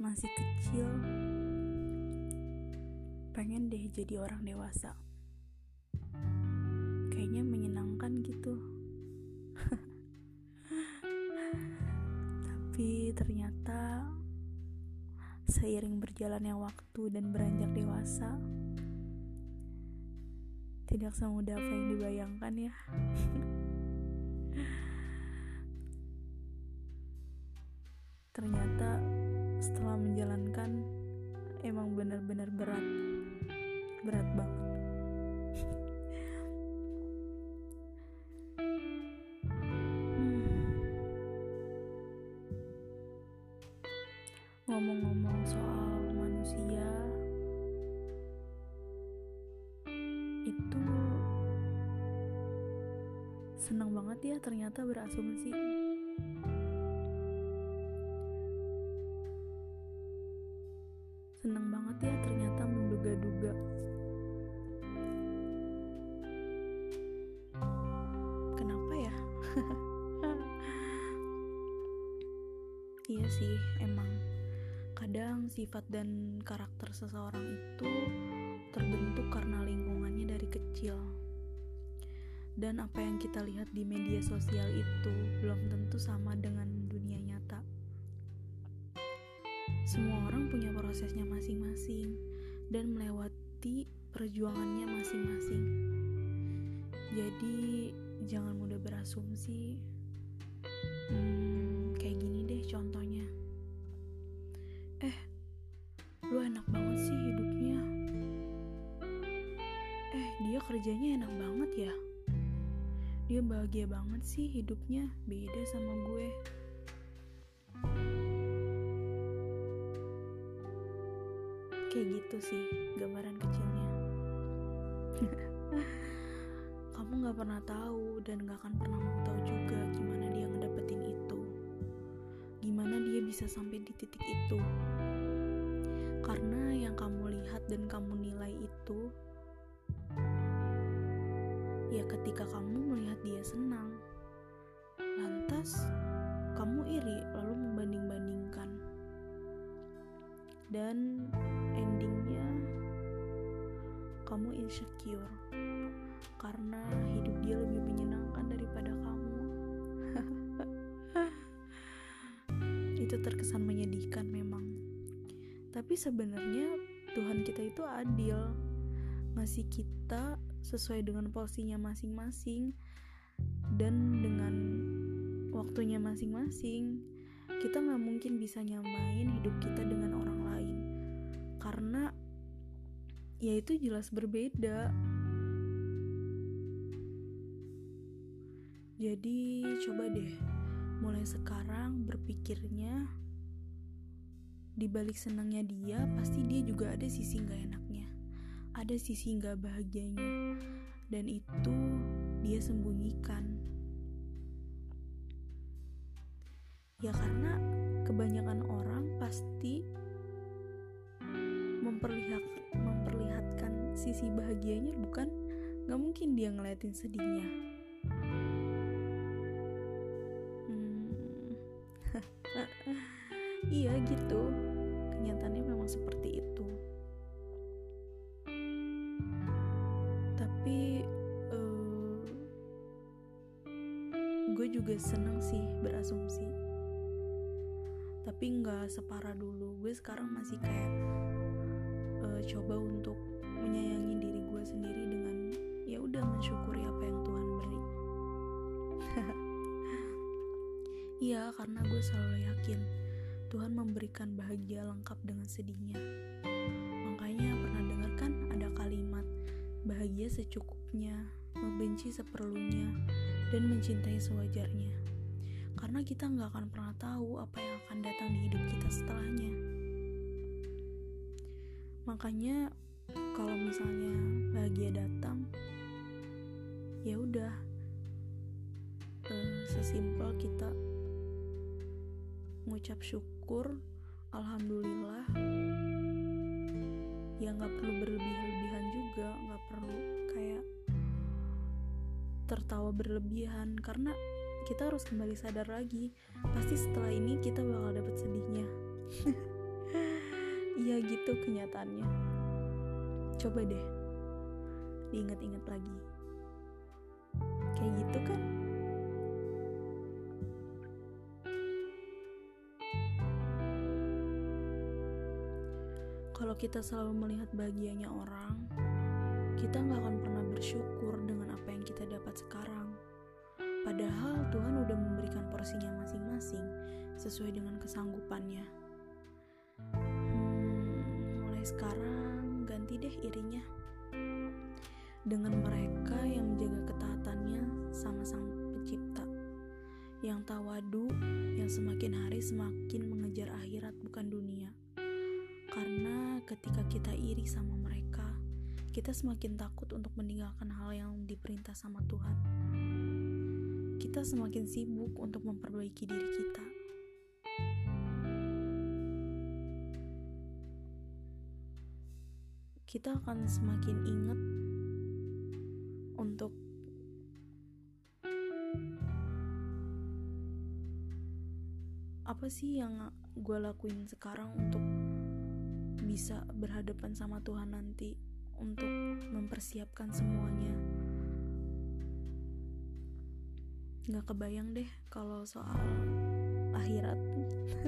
masih kecil pengen deh jadi orang dewasa. Kayaknya menyenangkan gitu. Tapi ternyata seiring berjalannya waktu dan beranjak dewasa tidak semudah apa yang dibayangkan ya. Ternyata setelah menjalankan emang benar-benar berat. Berat banget. Ngomong-ngomong soal manusia itu senang banget ya ternyata berasumsi menduga-duga kenapa ya? Iya sih emang kadang sifat dan karakter seseorang itu terbentuk karena lingkungannya dari kecil. Dan apa yang kita lihat di media sosial itu belum tentu sama dengan dunia nyata. Semua orang punya prosesnya masing-masing dan melewati perjuangannya masing-masing. Jadi jangan mudah berasumsi. Hmm, kayak gini deh contohnya. Eh, lu enak banget sih hidupnya. Eh, dia kerjanya enak banget ya. Dia bahagia banget sih hidupnya, beda sama gue. Kayak gitu sih gambaran kecilnya. Kamu gak pernah tahu dan gak akan pernah mau tahu juga gimana dia ngedapetin itu. Gimana dia bisa sampai di titik itu. Karena yang kamu lihat dan kamu nilai itu ya ketika kamu melihat dia senang lantas kamu iri lalu membanding-bandingkan. Dan kamu insecure karena hidup dia lebih menyenangkan daripada kamu. Itu terkesan menyedihkan memang. Tapi sebenarnya Tuhan kita itu adil. Ngasih kita sesuai dengan porsinya masing-masing dan dengan waktunya masing-masing. Kita nggak mungkin bisa nyamain hidup kita dengan orang lain karena ya itu jelas berbeda. Jadi coba deh mulai sekarang berpikirnya di balik senangnya dia pasti dia juga ada sisi nggak enaknya ada sisi nggak bahagianya dan itu dia sembunyikan. Ya karena kebanyakan orang sisi bahagianya bukan? Nggak mungkin dia ngeliatin sedihnya. Hmm. iya gitu. Kenyataannya memang seperti itu. Tapi uh, gue juga seneng sih berasumsi. Tapi nggak separah dulu. Gue sekarang masih kayak uh, coba untuk menyayangi diri gue sendiri dengan ya udah mensyukuri apa yang Tuhan beri. Iya karena gue selalu yakin Tuhan memberikan bahagia lengkap dengan sedihnya. Makanya pernah dengar kan ada kalimat bahagia secukupnya membenci seperlunya dan mencintai sewajarnya. Karena kita nggak akan pernah tahu apa yang akan datang di hidup kita setelahnya. Makanya kalau misalnya bahagia datang, ya udah. Eh, sesimpel kita mengucap syukur, alhamdulillah. Ya nggak perlu berlebih-lebihan juga, nggak perlu kayak tertawa berlebihan. Karena kita harus kembali sadar lagi pasti setelah ini kita bakal dapet sedihnya. Iya gitu kenyataannya Coba deh diingat-ingat lagi. Kayak gitu kan? Kalau kita selalu melihat bahagianya orang, kita nggak akan pernah bersyukur dengan apa yang kita dapat sekarang. Padahal Tuhan udah memberikan porsinya masing-masing sesuai dengan kesanggupannya. Hmm, mulai sekarang ganti deh irinya. Dengan mereka yang menjaga ketaatannya sama sang pencipta. Yang tawadu yang semakin hari semakin mengejar akhirat bukan dunia. Karena ketika kita iri sama mereka kita semakin takut untuk meninggalkan hal yang diperintah sama Tuhan. Kita semakin sibuk untuk memperbaiki diri kita kita akan semakin ingat untuk apa sih yang gue lakuin sekarang untuk bisa berhadapan sama Tuhan nanti untuk mempersiapkan semuanya. Nggak kebayang deh kalau soal akhirat.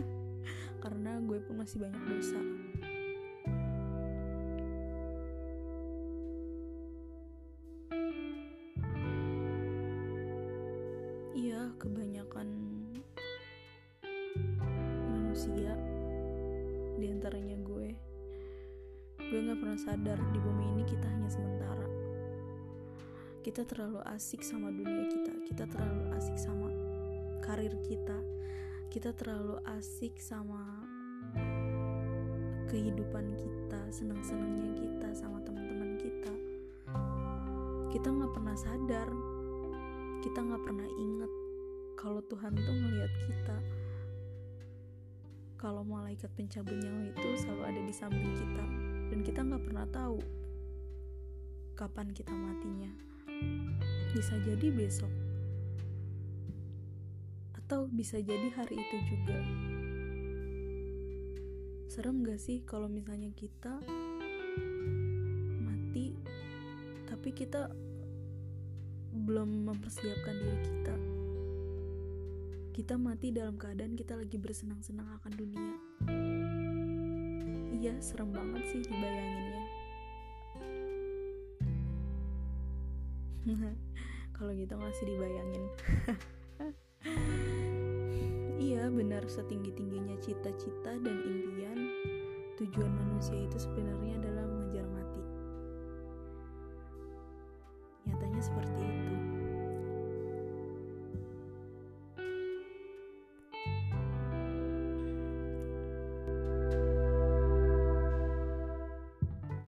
Karena gue pun masih banyak dosa di antaranya gue. Gue gak pernah sadar di bumi ini kita hanya sementara. Kita terlalu asik sama dunia kita kita terlalu asik sama karir kita kita terlalu asik sama kehidupan kita senang-senangnya kita sama teman-teman kita. Kita nggak pernah sadar kita nggak pernah inget kalau Tuhan tuh ngeliat kita kalau malaikat pencabut nyawa itu selalu ada di samping kita. Dan kita nggak pernah tahu kapan kita matinya. Bisa jadi besok. Atau bisa jadi hari itu juga. Serem gak sih kalau misalnya kita mati tapi kita belum mempersiapkan diri kita. Kita mati dalam keadaan kita lagi bersenang-senang akan dunia. Iya, serem banget sih dibayanginnya. Kalau gitu masih dibayangin. iya, benar setinggi-tingginya cita-cita dan impian, tujuan manusia itu sebenarnya